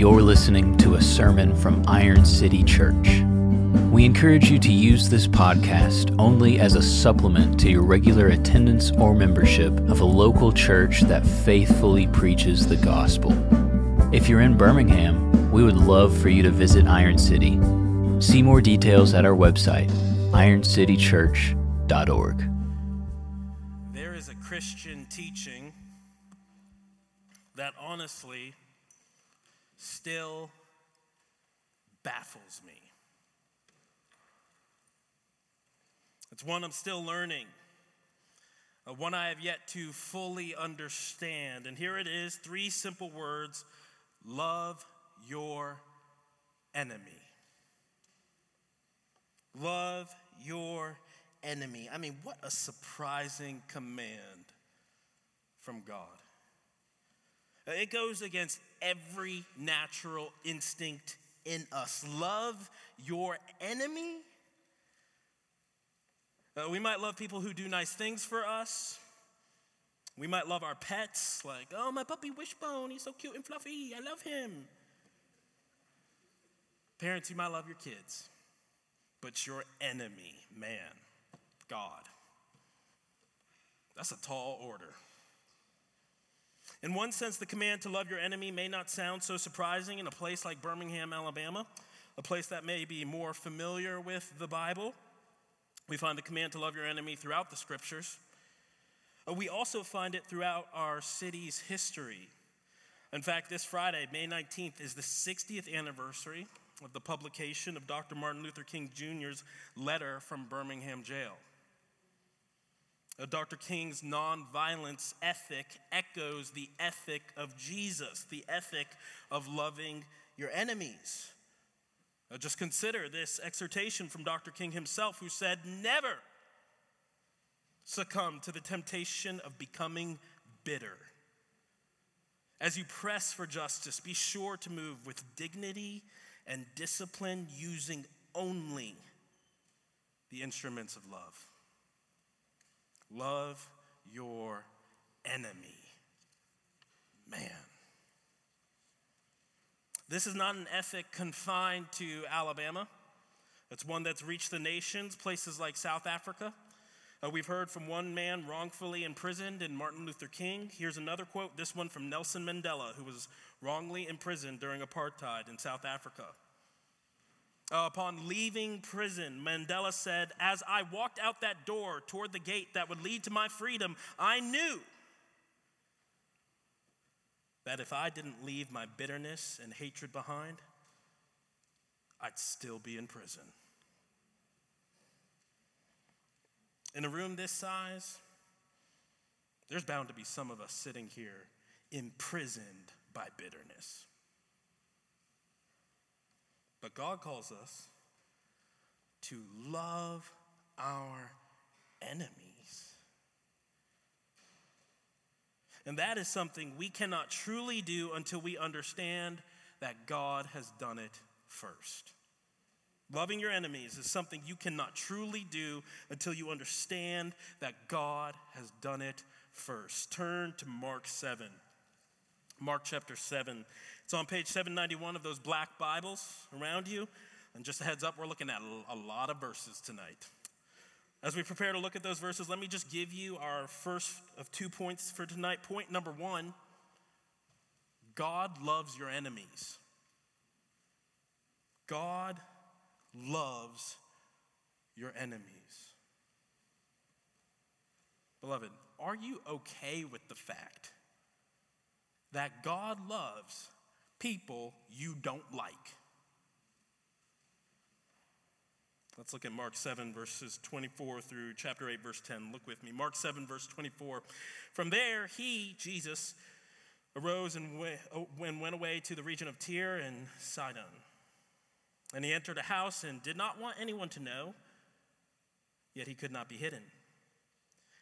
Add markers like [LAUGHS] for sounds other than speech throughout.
You're listening to a sermon from Iron City Church. We encourage you to use this podcast only as a supplement to your regular attendance or membership of a local church that faithfully preaches the gospel. If you're in Birmingham, we would love for you to visit Iron City. See more details at our website, ironcitychurch.org. There is a Christian teaching that honestly still baffles me. It's one I'm still learning, uh, one I have yet to fully understand. And here it is three simple words love your enemy. Love your enemy. I mean, what a surprising command from God. It goes against every natural instinct in us. Love your enemy. Uh, we might love people who do nice things for us. We might love our pets, like, oh, my puppy Wishbone, he's so cute and fluffy, I love him. Parents, you might love your kids, but your enemy, man, God, that's a tall order. In one sense, the command to love your enemy may not sound so surprising in a place like Birmingham, Alabama, a place that may be more familiar with the Bible. We find the command to love your enemy throughout the scriptures. We also find it throughout our city's history. In fact, this Friday, May 19th, is the 60th anniversary of the publication of Dr. Martin Luther King Jr.'s letter from Birmingham jail. Uh, Dr. King's nonviolence ethic echoes the ethic of Jesus, the ethic of loving your enemies. Uh, just consider this exhortation from Dr. King himself, who said, Never succumb to the temptation of becoming bitter. As you press for justice, be sure to move with dignity and discipline, using only the instruments of love. Love your enemy. Man. This is not an ethic confined to Alabama. It's one that's reached the nations, places like South Africa. Uh, we've heard from one man wrongfully imprisoned in Martin Luther King. Here's another quote, this one from Nelson Mandela, who was wrongly imprisoned during apartheid in South Africa. Uh, upon leaving prison, Mandela said, As I walked out that door toward the gate that would lead to my freedom, I knew that if I didn't leave my bitterness and hatred behind, I'd still be in prison. In a room this size, there's bound to be some of us sitting here imprisoned by bitterness. But God calls us to love our enemies. And that is something we cannot truly do until we understand that God has done it first. Loving your enemies is something you cannot truly do until you understand that God has done it first. Turn to Mark 7. Mark chapter 7. It's on page 791 of those black Bibles around you. And just a heads up, we're looking at a lot of verses tonight. As we prepare to look at those verses, let me just give you our first of two points for tonight. Point number one God loves your enemies. God loves your enemies. Beloved, are you okay with the fact that God loves people you don't like? Let's look at Mark 7, verses 24 through chapter 8, verse 10. Look with me. Mark 7, verse 24. From there, he, Jesus, arose and oh, went, away to the region of Tyre and Sidon. And he entered a house and did not want anyone to know, yet he could not be hidden.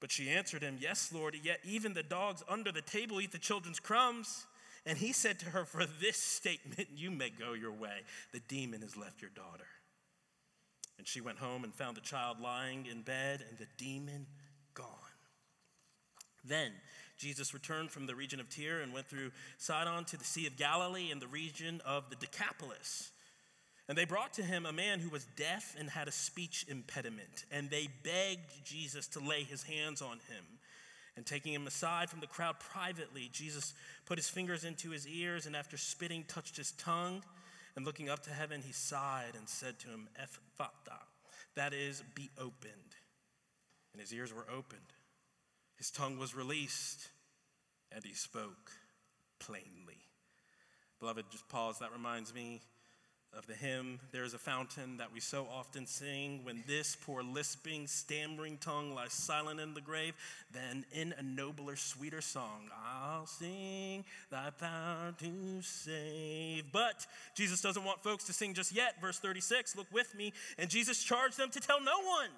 But she answered him, Yes, Lord, yet even the dogs under the table eat the children's crumbs. And he said to her, For this statement you may go your way. The demon has left your daughter. And she went home and found the child lying in bed and the demon gone. Then Jesus returned from the region of Tyre and went through Sidon to the Sea of Galilee in the region of the Decapolis. And they brought to him a man who was deaf and had a speech impediment. And they begged Jesus to lay his hands on him. And taking him aside from the crowd privately, Jesus put his fingers into his ears and after spitting, touched his tongue. And looking up to heaven, he sighed and said to him, Ephphatha, that is, be opened. And his ears were opened. His tongue was released, and he spoke plainly. Beloved, just pause. That reminds me of the hymn, There is a Fountain, that we so often sing. When this poor lisping, stammering tongue lies silent in the grave, then in a nobler, sweeter song, I'll sing thy power to save. But Jesus doesn't want folks to sing just yet. Verse 36, look with me. And Jesus charged them to tell no one.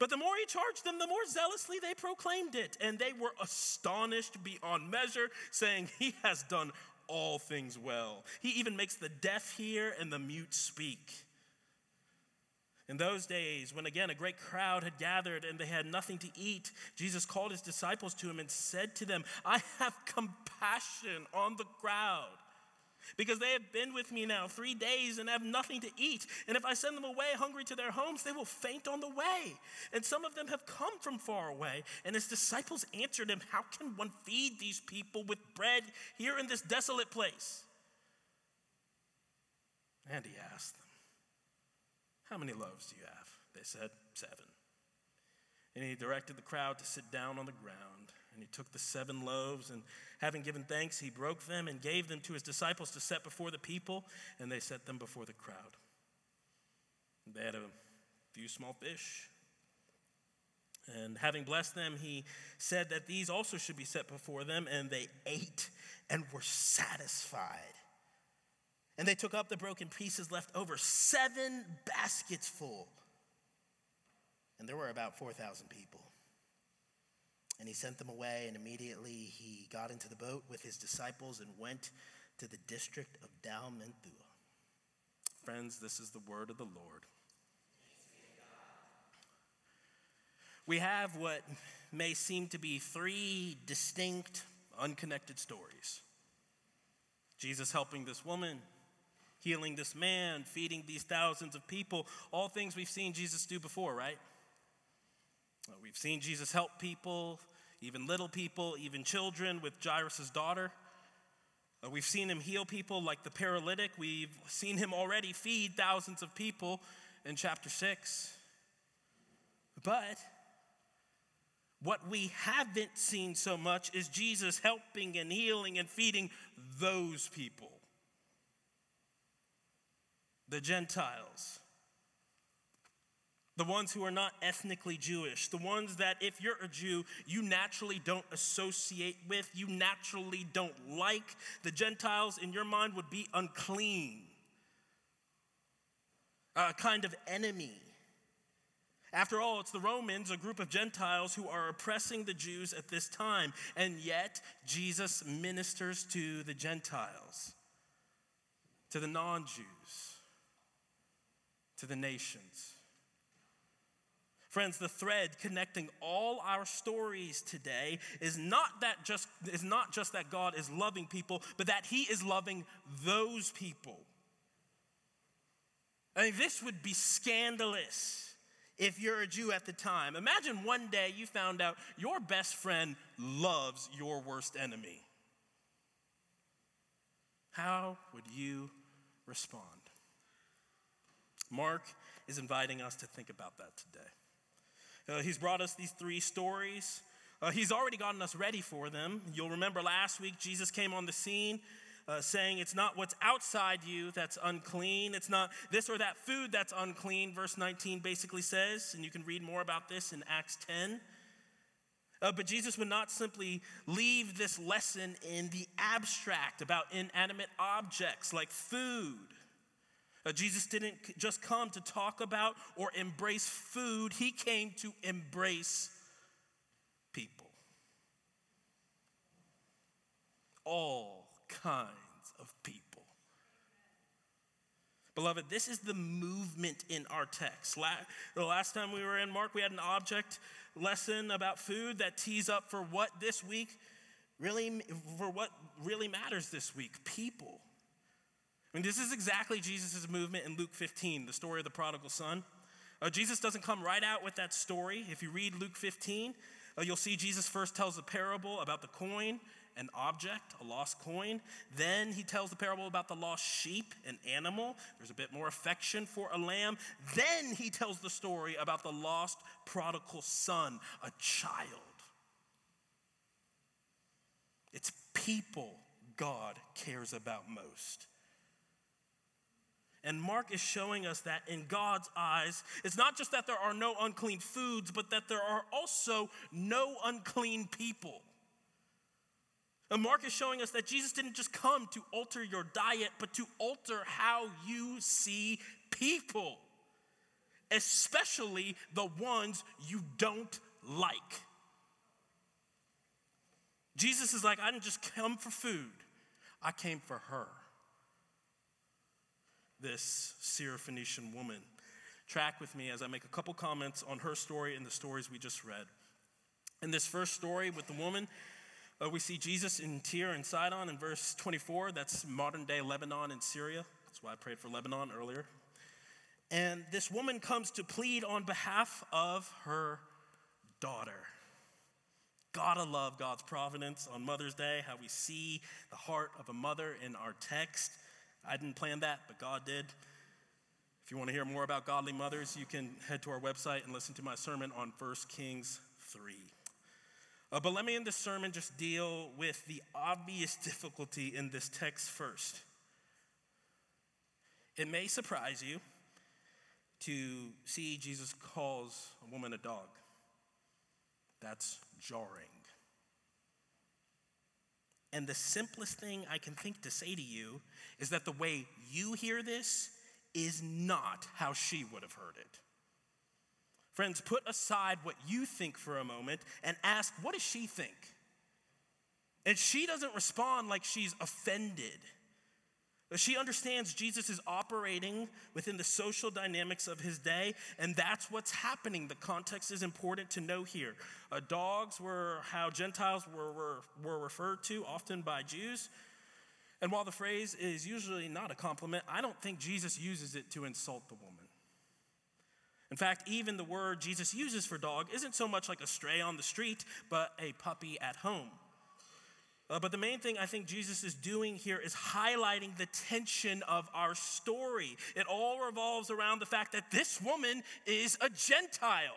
But the more he charged them, the more zealously they proclaimed it. And they were astonished beyond measure, saying, He has done all things well. He even makes the deaf hear and the mute speak. In those days, when again a great crowd had gathered and they had nothing to eat, Jesus called his disciples to him and said to them, I have compassion on the crowd because they have been with me now three days and have nothing to eat. And if I send them away hungry to their homes, they will faint on the way. And some of them have come from far away. And his disciples answered him, How can one feed these people with bread here in this desolate place? And he asked them, How many loaves do you have? They said, Seven. And he directed the crowd to sit down on the ground. And he took the seven loaves and Having given thanks, he broke them and gave them to his disciples to set before the people, and they set them before the crowd. They had a few small fish. And having blessed them, he said that these also should be set before them, and they ate and were satisfied. And they took up the broken pieces left over, seven baskets full. And there were about 4,000 people. And he sent them away, and immediately he got into the boat with his disciples and went to the district of Dalmanutha. Friends, this is the word of the Lord. We have what may seem to be three distinct, unconnected stories Jesus helping this woman, healing this man, feeding these thousands of people, all things we've seen Jesus do before, right? We've seen Jesus help people, even little people, even children with Jairus' daughter. Uh, we've seen him heal people like the paralytic. We've seen him already feed thousands of people in chapter 6. But what we haven't seen so much is Jesus helping and healing and feeding those people, the Gentiles the ones who are not ethnically Jewish, the ones that if you're a Jew, you naturally don't associate with, you naturally don't like. The Gentiles in your mind would be unclean, a kind of enemy. After all, it's the Romans, a group of Gentiles who are oppressing the Jews at this time, and yet Jesus ministers to the Gentiles, to the non Jews, to the nations. Friends, the thread connecting all our stories today is not that just is not just that God is loving people, but that he is loving those people. I mean, this would be scandalous if you're a Jew at the time. Imagine one day you found out your best friend loves your worst enemy. How would you respond? Mark is inviting us to think about that today. Uh, he's brought us these three stories. Uh, he's already gotten us ready for them. You'll remember last week, Jesus came on the scene uh, saying, It's not what's outside you that's unclean. It's not this or that food that's unclean, verse 19 basically says. And you can read more about this in Acts 10. Uh, but Jesus would not simply leave this lesson in the abstract about inanimate objects like food. Uh, Jesus didn't just come to talk about or embrace food, he came to embrace people. All kinds of people. Beloved, this is the movement in our text. The last time we were in Mark, we had an object lesson about food that tees up for what this week really, for what really matters this week people. I mean, this is exactly Jesus' movement in Luke 15, the story of the prodigal son. Uh, Jesus doesn't come right out with that story. If you read Luke 15, uh, you'll see Jesus first tells a parable about the coin, an object, a lost coin. Then he tells the parable about the lost sheep, an animal. There's a bit more affection for a lamb. Then he tells the story about the lost prodigal son, a child. It's people God cares about most. And Mark is showing us that in God's eyes, it's not just that there are no unclean foods, but that there are also no unclean people. And Mark is showing us that Jesus didn't just come to alter your diet, but to alter how you see people, especially the ones you don't like. Jesus is like, I didn't just come for food, I came for her this Syrophoenician woman. Track with me as I make a couple comments on her story and the stories we just read. In this first story with the woman, uh, we see Jesus in Tyre and Sidon in verse 24. That's modern day Lebanon and Syria. That's why I prayed for Lebanon earlier. And this woman comes to plead on behalf of her daughter. Gotta love God's providence on Mother's Day, how we see the heart of a mother in our text. I didn't plan that, but God did. If you want to hear more about godly mothers, you can head to our website and listen to my sermon on 1 Kings 3. Uh, but let me in this sermon just deal with the obvious difficulty in this text first. It may surprise you to see Jesus calls a woman a dog. That's jarring. And the simplest thing I can think to say to you is that the way you hear this is not how she would have heard it. Friends, put aside what you think for a moment and ask, what does she think? And she doesn't respond like she's offended. She understands Jesus is operating within the social dynamics of his day, and that's what's happening. The context is important to know here. Uh, dogs were how Gentiles were, were, were referred to, often by Jews. And while the phrase is usually not a compliment, I don't think Jesus uses it to insult the woman. In fact, even the word Jesus uses for dog isn't so much like a stray on the street, but a puppy at home. Uh, but the main thing I think Jesus is doing here is highlighting the tension of our story. It all revolves around the fact that this woman is a Gentile.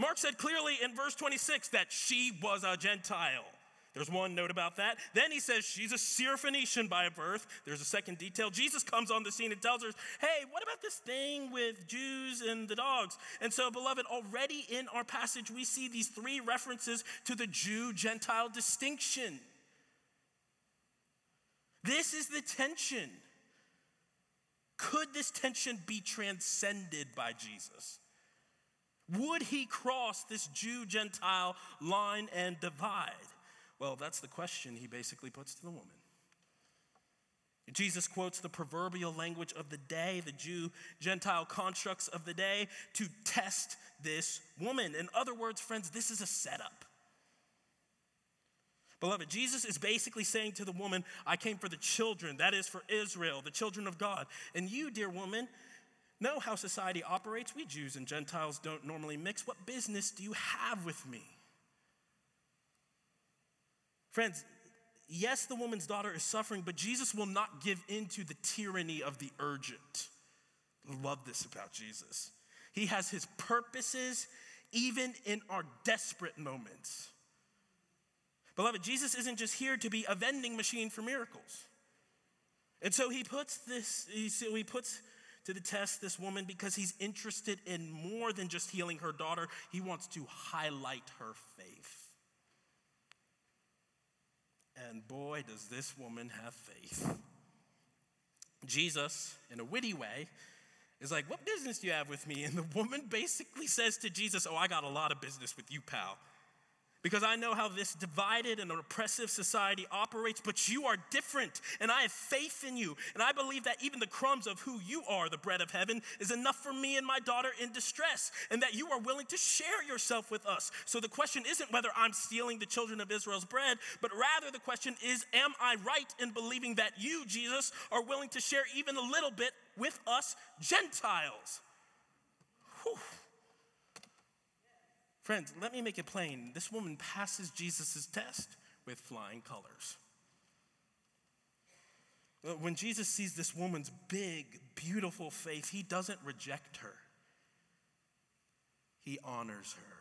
Mark said clearly in verse 26 that she was a Gentile. There's one note about that. Then he says she's a Syrophoenician by birth. There's a second detail. Jesus comes on the scene and tells her, hey, what about this thing with Jews and the dogs? And so, beloved, already in our passage, we see these three references to the Jew Gentile distinction. This is the tension. Could this tension be transcended by Jesus? Would he cross this Jew Gentile line and divide? Well, that's the question he basically puts to the woman. Jesus quotes the proverbial language of the day, the Jew Gentile constructs of the day, to test this woman. In other words, friends, this is a setup. Beloved, Jesus is basically saying to the woman, I came for the children, that is for Israel, the children of God. And you, dear woman, know how society operates. We Jews and Gentiles don't normally mix. What business do you have with me? Friends, yes, the woman's daughter is suffering, but Jesus will not give in to the tyranny of the urgent. Love this about Jesus. He has his purposes even in our desperate moments. Beloved, Jesus isn't just here to be a vending machine for miracles. And so he puts this, he puts to the test this woman because he's interested in more than just healing her daughter. He wants to highlight her faith. And boy, does this woman have faith. Jesus, in a witty way, is like, What business do you have with me? And the woman basically says to Jesus, Oh, I got a lot of business with you, pal because I know how this divided and oppressive society operates, but you are different, and I have faith in you. And I believe that even the crumbs of who you are, the bread of heaven, is enough for me and my daughter in distress, and that you are willing to share yourself with us. So the question isn't whether I'm stealing the children of Israel's bread, but rather the question is, am I right in believing that you, Jesus, are willing to share even a little bit with us Gentiles? Whew. Friends, let me make it plain. This woman passes Jesus' test with flying colors. When Jesus sees this woman's big, beautiful faith, he doesn't reject her, he honors her.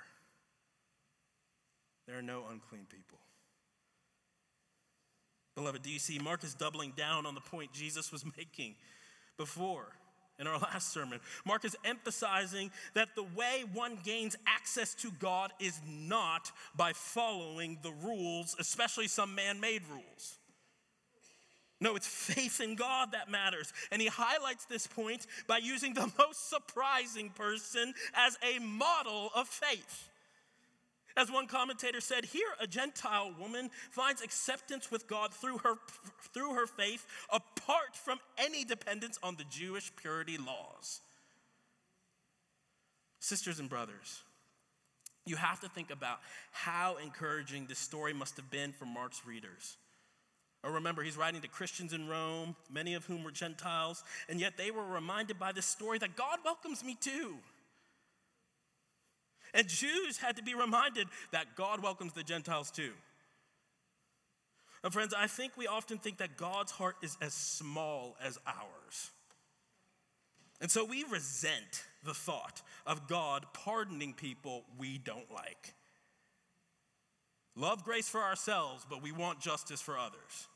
There are no unclean people. Beloved, do you see Mark is doubling down on the point Jesus was [LAUGHS] making before? In our [LAUGHS] last sermon. Mark is emphasizing that the way one gains access to God is not by following the rules, especially some man made rules. No, it's faith in God that matters. And he highlights this point by using the [LAUGHS] most surprising person as a model of faith. As one commentator said, here a Gentile woman finds acceptance with God through her, through her faith apart from any dependence on the Jewish purity laws. Sisters and brothers, you have to think about how encouraging this story must have been for Mark's readers. Or remember, he's writing to Christians in Rome, many of whom were Gentiles, and yet they were reminded by this story that God welcomes me too. And Jews had to be reminded that God welcomes the Gentiles too. Now, friends, I think we often think that God's heart is as small as ours. And so we resent the thought of God pardoning people we don't like. Love grace for ourselves, but we want justice for others.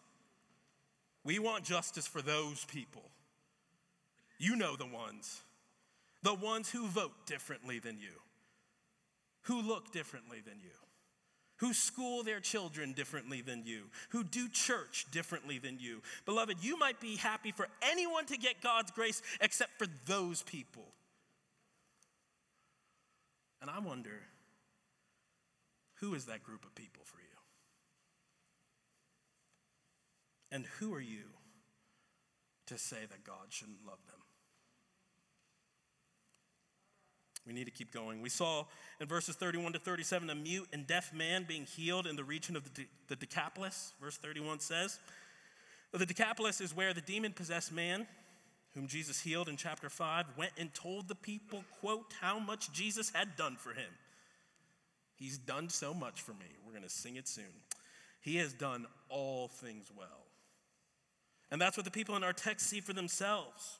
We want justice for those people. You know the ones, the ones who vote differently than you who look differently than you, who school their children differently than you, who do church differently than you. Beloved, you might be happy for anyone to get God's grace except for those people. And I wonder who is that group of people for you? And who are you to say that God shouldn't love them? We need to keep going. We saw in verses 31 to 37 a mute and deaf man being healed in the region of the, the Decapolis. Verse 31 says, The Decapolis is where the demon possessed man, whom Jesus healed in chapter 5, went and told the people, quote, how much Jesus had done for him. He's done so much for me. We're going to sing it soon. He has done all things well. And that's what the people in our text see for themselves.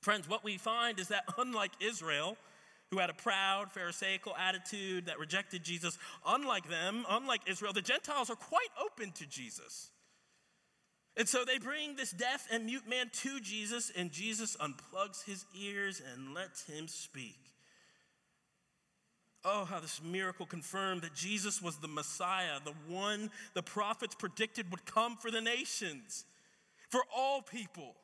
Friends, what we find is that unlike Israel, who had a proud Pharisaical attitude that rejected Jesus. Unlike them, unlike Israel, the Gentiles are quite open to Jesus. And so they bring this deaf and mute man to Jesus, and Jesus unplugs his ears and lets him speak. Oh, how this miracle confirmed that Jesus was the Messiah, the one the prophets predicted would come for the nations, for all people.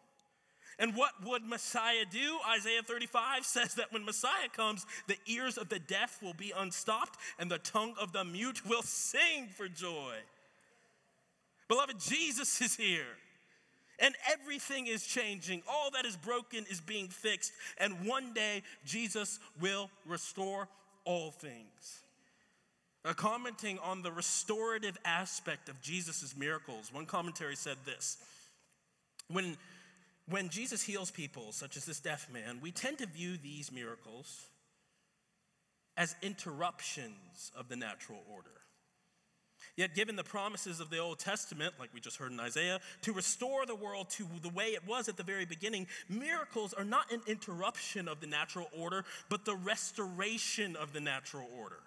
And what would Messiah do? Isaiah 35 says that when Messiah comes, the ears of the deaf will be unstopped and the tongue of the mute will sing for joy. Beloved, Jesus is here. And everything is changing. All that is broken is being fixed. And one day, Jesus will restore all things. Uh, commenting on the restorative aspect of Jesus' miracles, one commentary said this When when Jesus heals people, such as this deaf man, we tend to view these miracles as interruptions of the natural order. Yet, given the promises of the Old Testament, like we just heard in Isaiah, to restore the world to the way it was at the very beginning, miracles are not an interruption of the natural order, but the restoration of the natural order.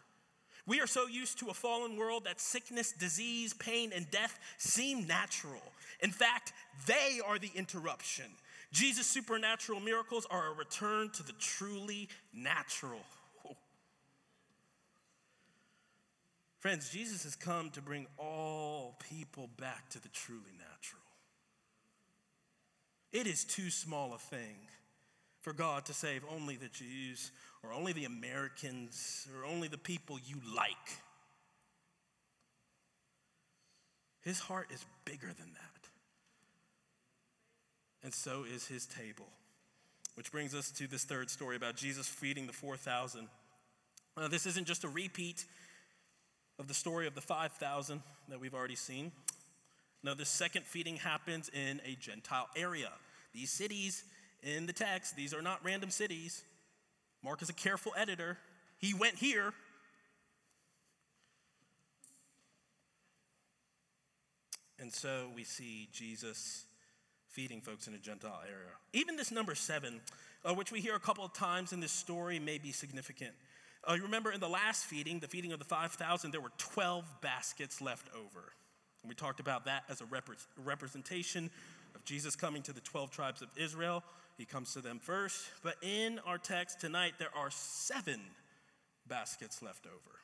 We are so used to a fallen world that sickness, disease, pain, and death seem natural. In fact, they are the interruption. Jesus' supernatural miracles are a return to the truly natural. Friends, Jesus has come to bring all people back to the truly natural. It is too small a thing for God to save only the Jews or only the Americans or only the people you like. His heart is bigger than that. And so is his table. Which brings us to this third story about Jesus feeding the 4,000. Uh, this isn't just a repeat of the story of the 5,000 that we've already seen. No, the second feeding happens in a Gentile area. These cities in the text, these are not random cities. Mark is a careful editor. He went here. And so we see Jesus feeding folks in a Gentile area. Even this number seven, uh, which we hear a couple of times in this story, may be significant. Uh, you remember in the last feeding, the feeding of the 5,000, there were 12 baskets left over. And we talked about that as a representation of Jesus coming to the 12 tribes of Israel. He comes to them first. But in our text tonight, there are seven baskets left over.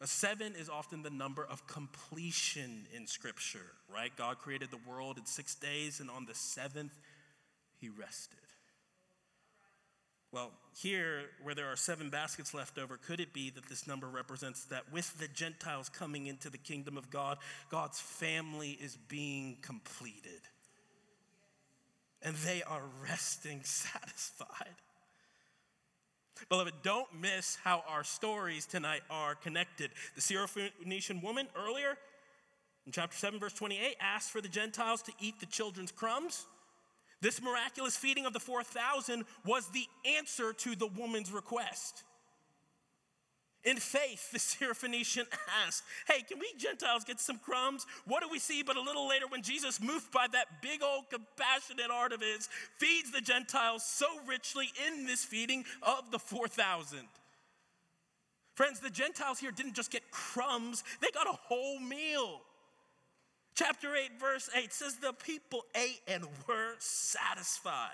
A seven is often the number of completion in Scripture, right? God created the world in six days, and on the seventh, He rested. Well, here, where there are seven baskets left over, could it be that this number represents that with the Gentiles coming into the kingdom of God, God's family is being completed? And they are resting [LAUGHS] satisfied. Beloved, don't miss how our stories tonight are connected. The Syrophoenician woman earlier in chapter 7, verse 28, asked for the Gentiles to eat the children's crumbs. This miraculous feeding of the 4,000 was the answer to the woman's request. In faith, the Syrophoenician asked, Hey, can we Gentiles get some crumbs? What do we see? But a little later, when Jesus, moved by that big old compassionate heart of his, feeds the Gentiles so richly in this feeding of the 4,000. Friends, the Gentiles here didn't just get crumbs, they got a whole meal. Chapter 8, verse 8 says, The people ate and were satisfied.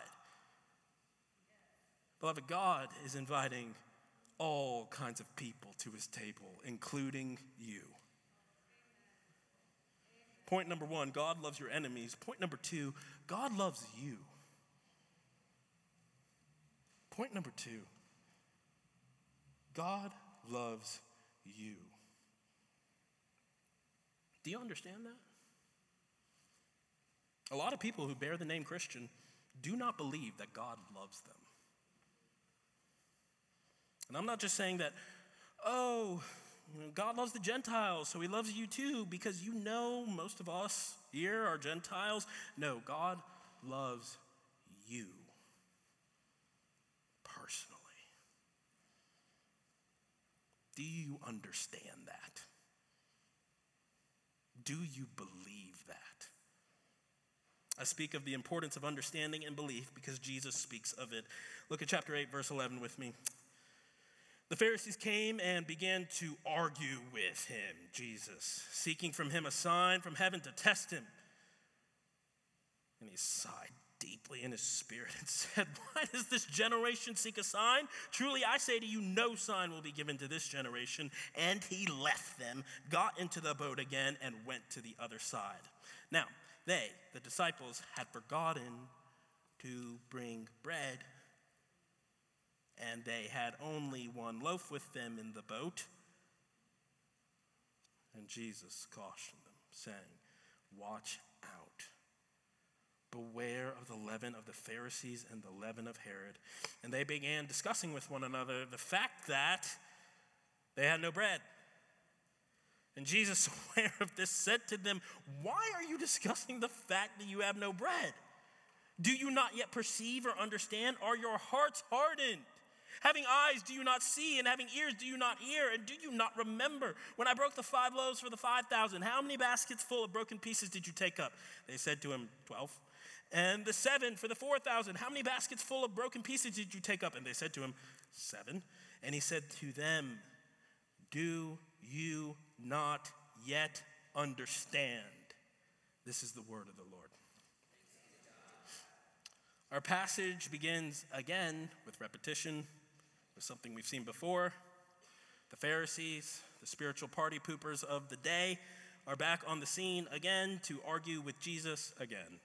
Beloved, God is inviting all kinds of people to his table, including you. Point number one God loves your enemies. Point number two God loves you. Point number two God loves you. Do you understand that? A lot of people who bear the name Christian do not believe that God loves them. And I'm not just saying that, oh, God loves the Gentiles, so he loves you too, because you know most of us here are Gentiles. No, God loves you personally. Do you understand that? Do you believe that? I speak of the importance of understanding and belief because Jesus speaks of it. Look at chapter 8, verse 11 with me. The Pharisees came and began to argue with him, Jesus, seeking from him a sign from heaven to test him. And he sighed deeply in his spirit and [LAUGHS] said, Why does this generation seek a sign? Truly, I say to you, no sign will be given to this generation. And he left them, got into the boat again, and went to the other side. Now, they, the disciples, had forgotten to bring bread, and they had only one loaf with them in the boat. And Jesus cautioned them, saying, Watch out. Beware of the leaven of the Pharisees and the leaven of Herod. And they began discussing with one another the fact that they had no bread. And Jesus, [LAUGHS] aware of this, said to them, Why are you discussing the fact that you have no bread? Do you not yet perceive or understand? Are your hearts hardened? Having eyes, do you not see? And having ears, do you not hear? And do you not remember when I broke the five loaves for the 5,000? How many baskets full of broken pieces did you take up? They said to him, 12. And the seven for the 4,000, how many baskets full of broken pieces did you take up? And they said to him, Seven. And he said to them, Do you not yet understand. This is the word of the Lord. Our passage begins again with repetition, with something we've seen before. The Pharisees, the spiritual party poopers of the day, are back on the scene again to argue with Jesus again.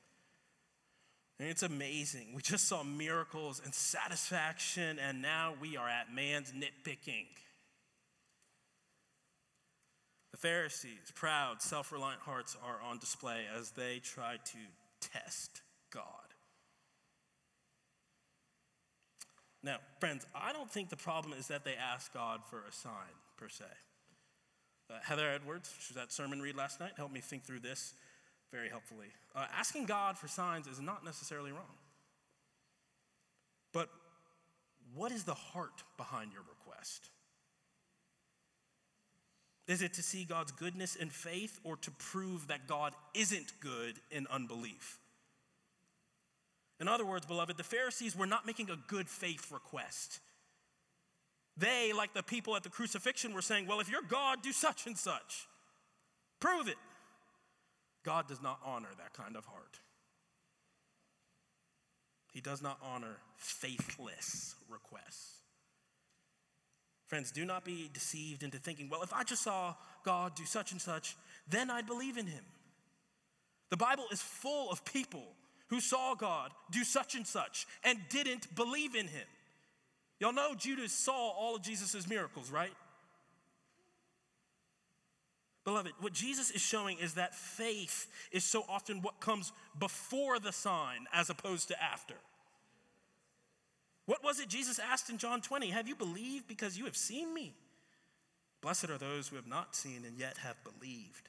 And it's amazing. We just saw miracles and satisfaction, and now we are at man's nitpicking. The Pharisees' proud, self reliant hearts are on display as they try to test God. Now, friends, I don't think the problem is that they ask God for a sign, per se. Uh, Heather Edwards, she was at sermon read last night, helped me think through this very helpfully. Uh, asking God for signs is not necessarily wrong. But what is the heart behind your request? Is it to see God's goodness in faith or to prove that God isn't good in unbelief? In other words, beloved, the Pharisees were not making a good faith request. They, like the people at the crucifixion, were saying, Well, if you're God, do such and such. Prove it. God does not honor that kind of heart. He does not honor faithless requests. Friends, do not be deceived into thinking, well, if I just saw God do such and such, then I'd believe in him. The Bible is full of people who saw God do such and such and didn't believe in him. Y'all know Judas saw all of Jesus' miracles, right? Beloved, what Jesus is showing is that faith is so often what comes before the sign as opposed to after. What was it Jesus asked in John 20? Have you believed because you have seen me? Blessed are those who have not seen and yet have believed.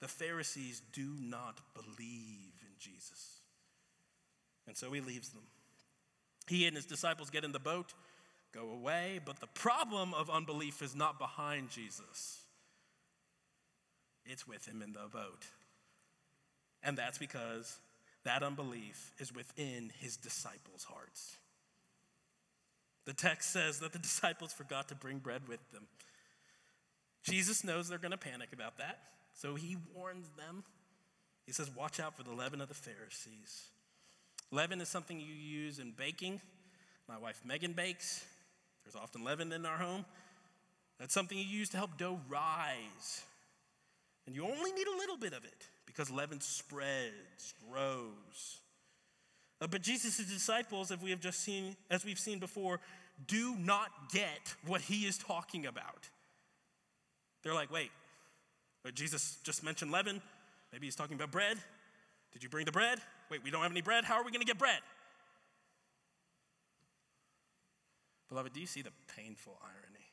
The Pharisees do not believe Jesus. And so he leaves them. He and his disciples get in the boat, go away, but the problem of unbelief is not behind Jesus, it's with him in the boat. And that's because that unbelief is within his disciples' hearts. The text says that the [LAUGHS] disciples forgot to bring bread with them. Jesus knows they're going to panic about that, so he warns them. He says, Watch out for the leaven of the Pharisees. Leaven is something you use in baking. My wife Megan bakes. There's often leaven in our home. That's something you use to help dough rise. And you only need a little bit of it because leaven spreads, grows. Uh, but Jesus' disciples, as we have just seen, as we've seen before, do not get what he is talking about. They're like, wait, Jesus just mentioned leaven. Maybe he's talking about bread. Did you bring the bread? Wait, we don't have any bread. How are we going to get bread? Beloved, do you see the painful irony?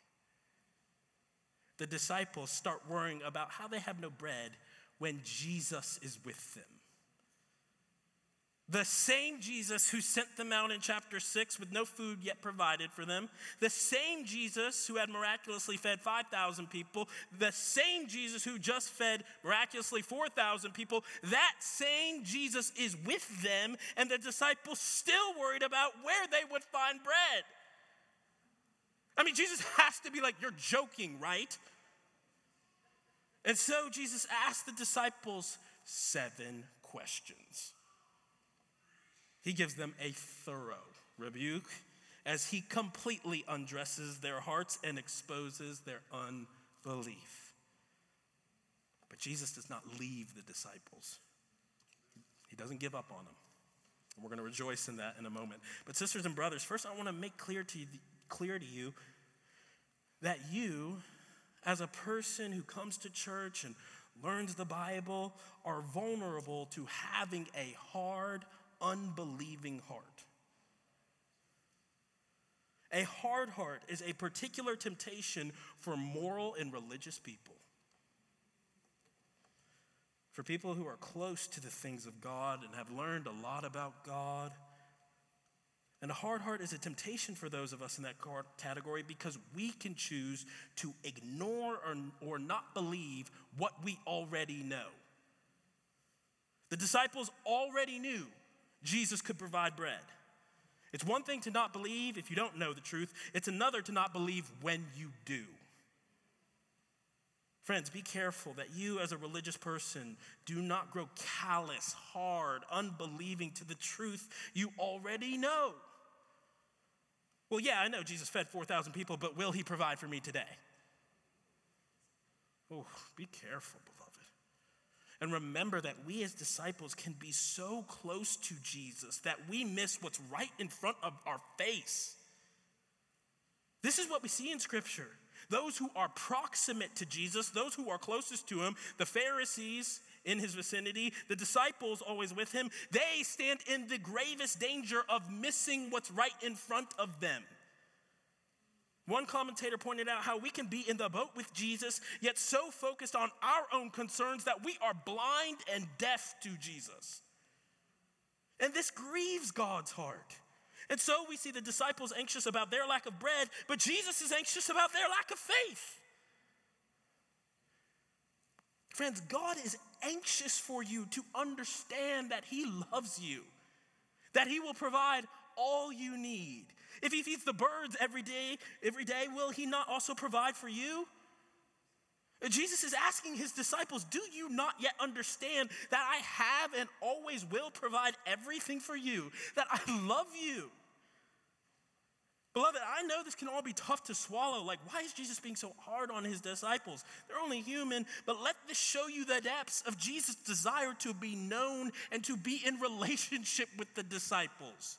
The disciples start worrying about how they have no bread when Jesus is with them. The same Jesus who sent them out in chapter 6 with no food yet provided for them, the same Jesus who had miraculously fed 5,000 people, the same Jesus who just fed miraculously 4,000 people, that same Jesus is with them, and the disciples still worried about where they would find bread. I mean, Jesus has to be like, You're joking, right? And so Jesus asked the disciples seven questions. He gives them a thorough rebuke as he completely undresses their hearts and exposes their unbelief. But Jesus does not leave the disciples, he doesn't give up on them. And we're going to rejoice in that in a moment. But, sisters and brothers, first I want to make clear to you, clear to you that you, as a person who comes to church and learns the Bible, are vulnerable to having a hard, unbelieving heart. A hard heart is a particular temptation for moral and religious people. For people who are close to the things of God and have learned a lot about God. And a hard heart is a temptation for those of us in that category because we can choose to ignore or, or not believe what we already know. The disciples already knew Jesus could provide bread. It's one thing to not believe if you don't know the truth, it's another to not believe when you do. Friends, be careful that you, as a religious person, do not grow callous, hard, unbelieving to the truth you already know. Well, yeah, I know Jesus fed 4,000 people, but will he provide for me today? Oh, be careful, beloved. And remember that we as disciples can be so close to Jesus that we miss what's right in front of our face. This is what we see in Scripture. Those who are proximate to Jesus, those who are closest to him, the Pharisees in his vicinity, the disciples always with him, they stand in the gravest danger of missing what's right in front of them. One commentator pointed out how we can be in the boat with Jesus, yet so focused on our own concerns that we are blind and deaf to Jesus. And this grieves God's heart. And so we see the disciples anxious about their lack of bread, but Jesus is anxious about their lack of faith. Friends, God is anxious for you to understand that He loves you, that He will provide all you need, if he feeds the birds every day, every day, will he not also provide for you? Jesus is asking his disciples, Do you not yet understand that I have and always will provide everything for you? That I love you? Beloved, I know this can all be tough to swallow. Like, why is Jesus being so hard on his disciples? They're only human, but let this show you the depths of Jesus' desire to be known and to be in relationship with the disciples.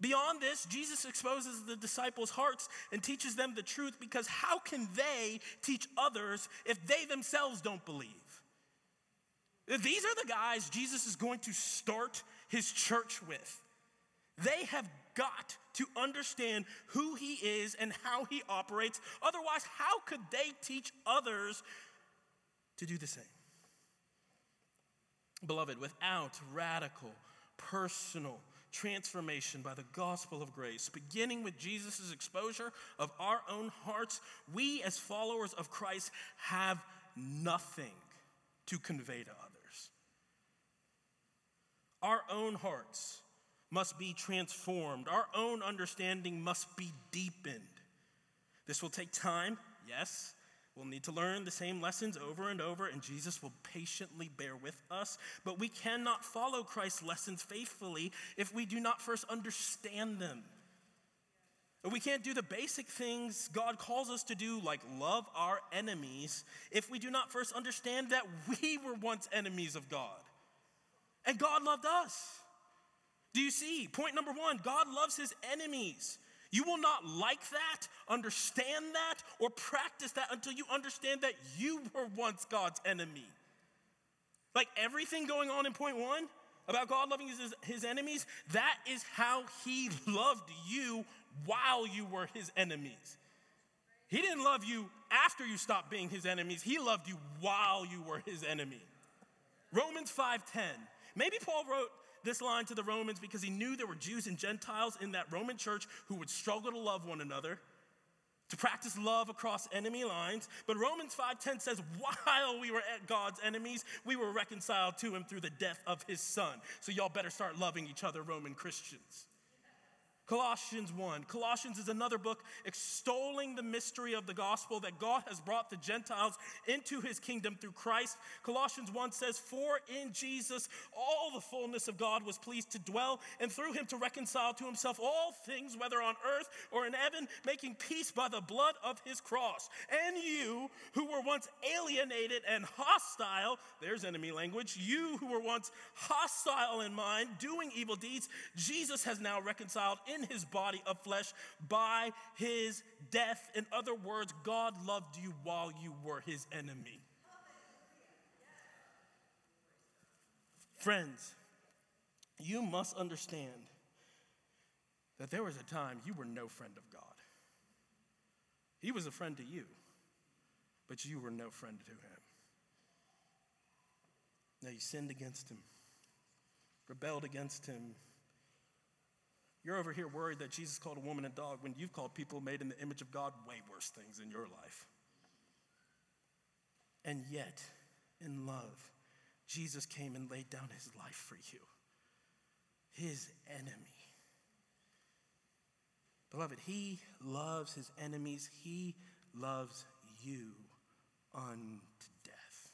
Beyond this, Jesus exposes the disciples' hearts and teaches them the truth because how can they teach others if they themselves don't believe? These are the guys Jesus is going to start his church with. They have got to understand who he is and how he operates. Otherwise, how could they teach others to do the same? Beloved, without radical, personal, transformation by the gospel of grace, beginning with Jesus' exposure of our own hearts, we as followers of Christ have nothing to convey to others. Our own hearts must be transformed, our own understanding must be deepened. This will take time, yes. We'll need to learn the same lessons over and over, and Jesus will patiently bear with us. But we cannot follow Christ's lessons faithfully if we do not first understand them. We can't do the basic things God calls us to do, like love our enemies, if we do not first understand that we were once enemies of God. And God loved us. Do you see? Point number one God loves his enemies. You will not like that, understand that, or practice that until you understand that you were once God's enemy. Like everything going on in point one about God loving his, his enemies, that is how he loved you while you were his enemies. He didn't love you after you stopped being his enemies. He loved you while you were his enemy. Romans 5:10. Maybe Paul wrote this line to the Romans because he knew there were Jews and Gentiles in that Roman church who would struggle to love one another, to practice love across enemy lines. But Romans 5:10 says, "While we were at God's enemies, we were reconciled to him through the death of his son." So y'all better start loving each other, Roman Christians. Colossians 1. Colossians is another book extolling the mystery of the gospel that God has brought the Gentiles into his kingdom through Christ. Colossians 1 says, For in Jesus all the fullness of God was pleased to dwell, and through him to reconcile to himself all things, whether on earth or in heaven, making peace by the blood of his cross. And you, who were once alienated and hostile, there's enemy language, you who were once hostile in mind, doing evil deeds, Jesus has now reconciled in in his body of flesh by his death. In other words, God loved you while you were his enemy. Friends, you must understand that there was a time you were no friend of God. He was a friend to you, but you were no friend to him. Now you sinned against him, rebelled against him, you're over here worried that Jesus called a woman a dog when you've called people made in the image of God way worse things in your life. And yet, in love, Jesus came and laid down his life for you, his enemy. Beloved, he loves his enemies, he loves you unto death.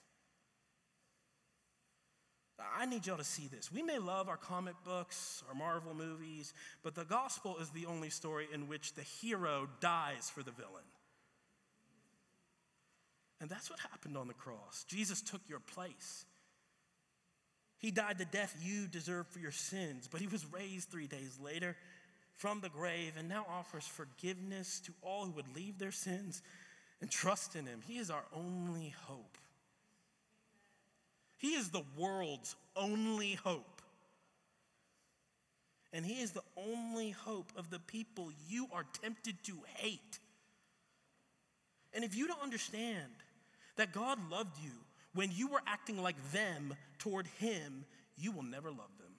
I need y'all to see this. We may love our comic books, our Marvel movies, but the gospel is the only story in which the hero dies for the villain. And that's what happened on the cross. Jesus took your place. He died the death you deserve for your sins, but he was raised three days later from the grave and now offers forgiveness to all who would leave their sins and trust in him. He is our only hope. He is the world's only hope. And He is the only hope of the people you are tempted to hate. And if you don't understand that God loved you when you were acting like them toward Him, you will never love them.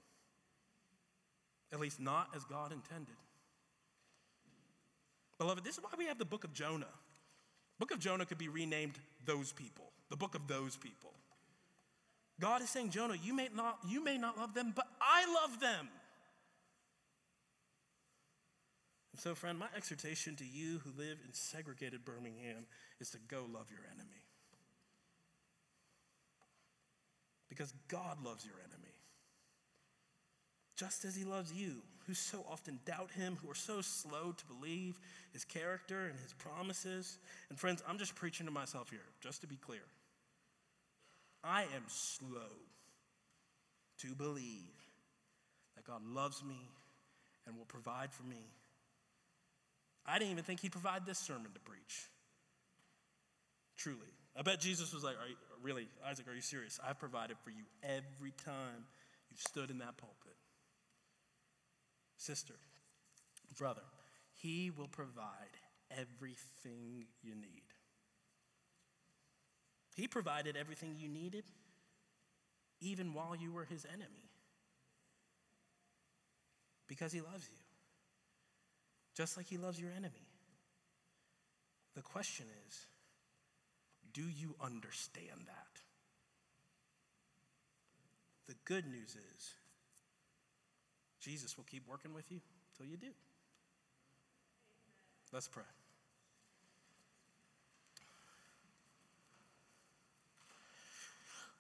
At least not as God intended. Beloved, this is why we have the book of Jonah. Book of Jonah could be renamed those people, the book of those people. God is saying, Jonah, you may not, you may not love them, but I love them. And so, friend, my exhortation to you who live in segregated Birmingham is to go love your enemy. Because God loves your enemy. Just as he loves you, who so often doubt him, who are so slow to believe his character and his promises. And friends, I'm just preaching to myself here, just to be clear. I am slow to believe that God loves me and will provide for me. I didn't even think He'd provide this sermon to preach. Truly. I bet Jesus was like, you, Really, Isaac, are you serious? I've provided for you every time you've stood in that pulpit. Sister, brother, He will provide everything you need. He provided everything you needed, even while you were his enemy, because he loves you, just like he loves your enemy. The question is do you understand that? The good news is Jesus will keep working with you till you do. Let's pray.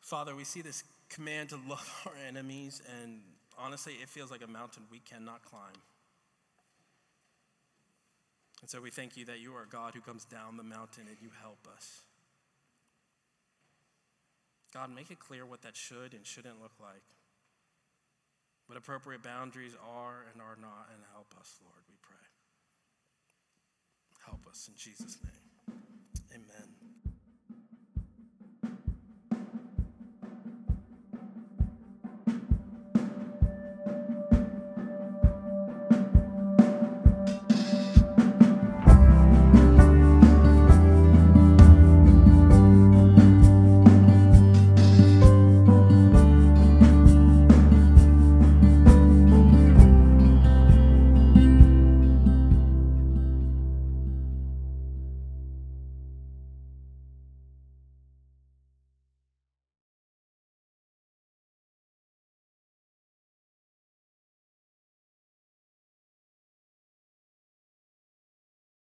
Father, we see this command to love [LAUGHS] our enemies, and honestly, it feels like a mountain we cannot climb. And so we thank you that you are God who comes down the mountain and you help us. God, make it clear what that should and shouldn't look like, what appropriate boundaries are and are not, and help us, Lord, we pray. Help us in Jesus' name. Amen.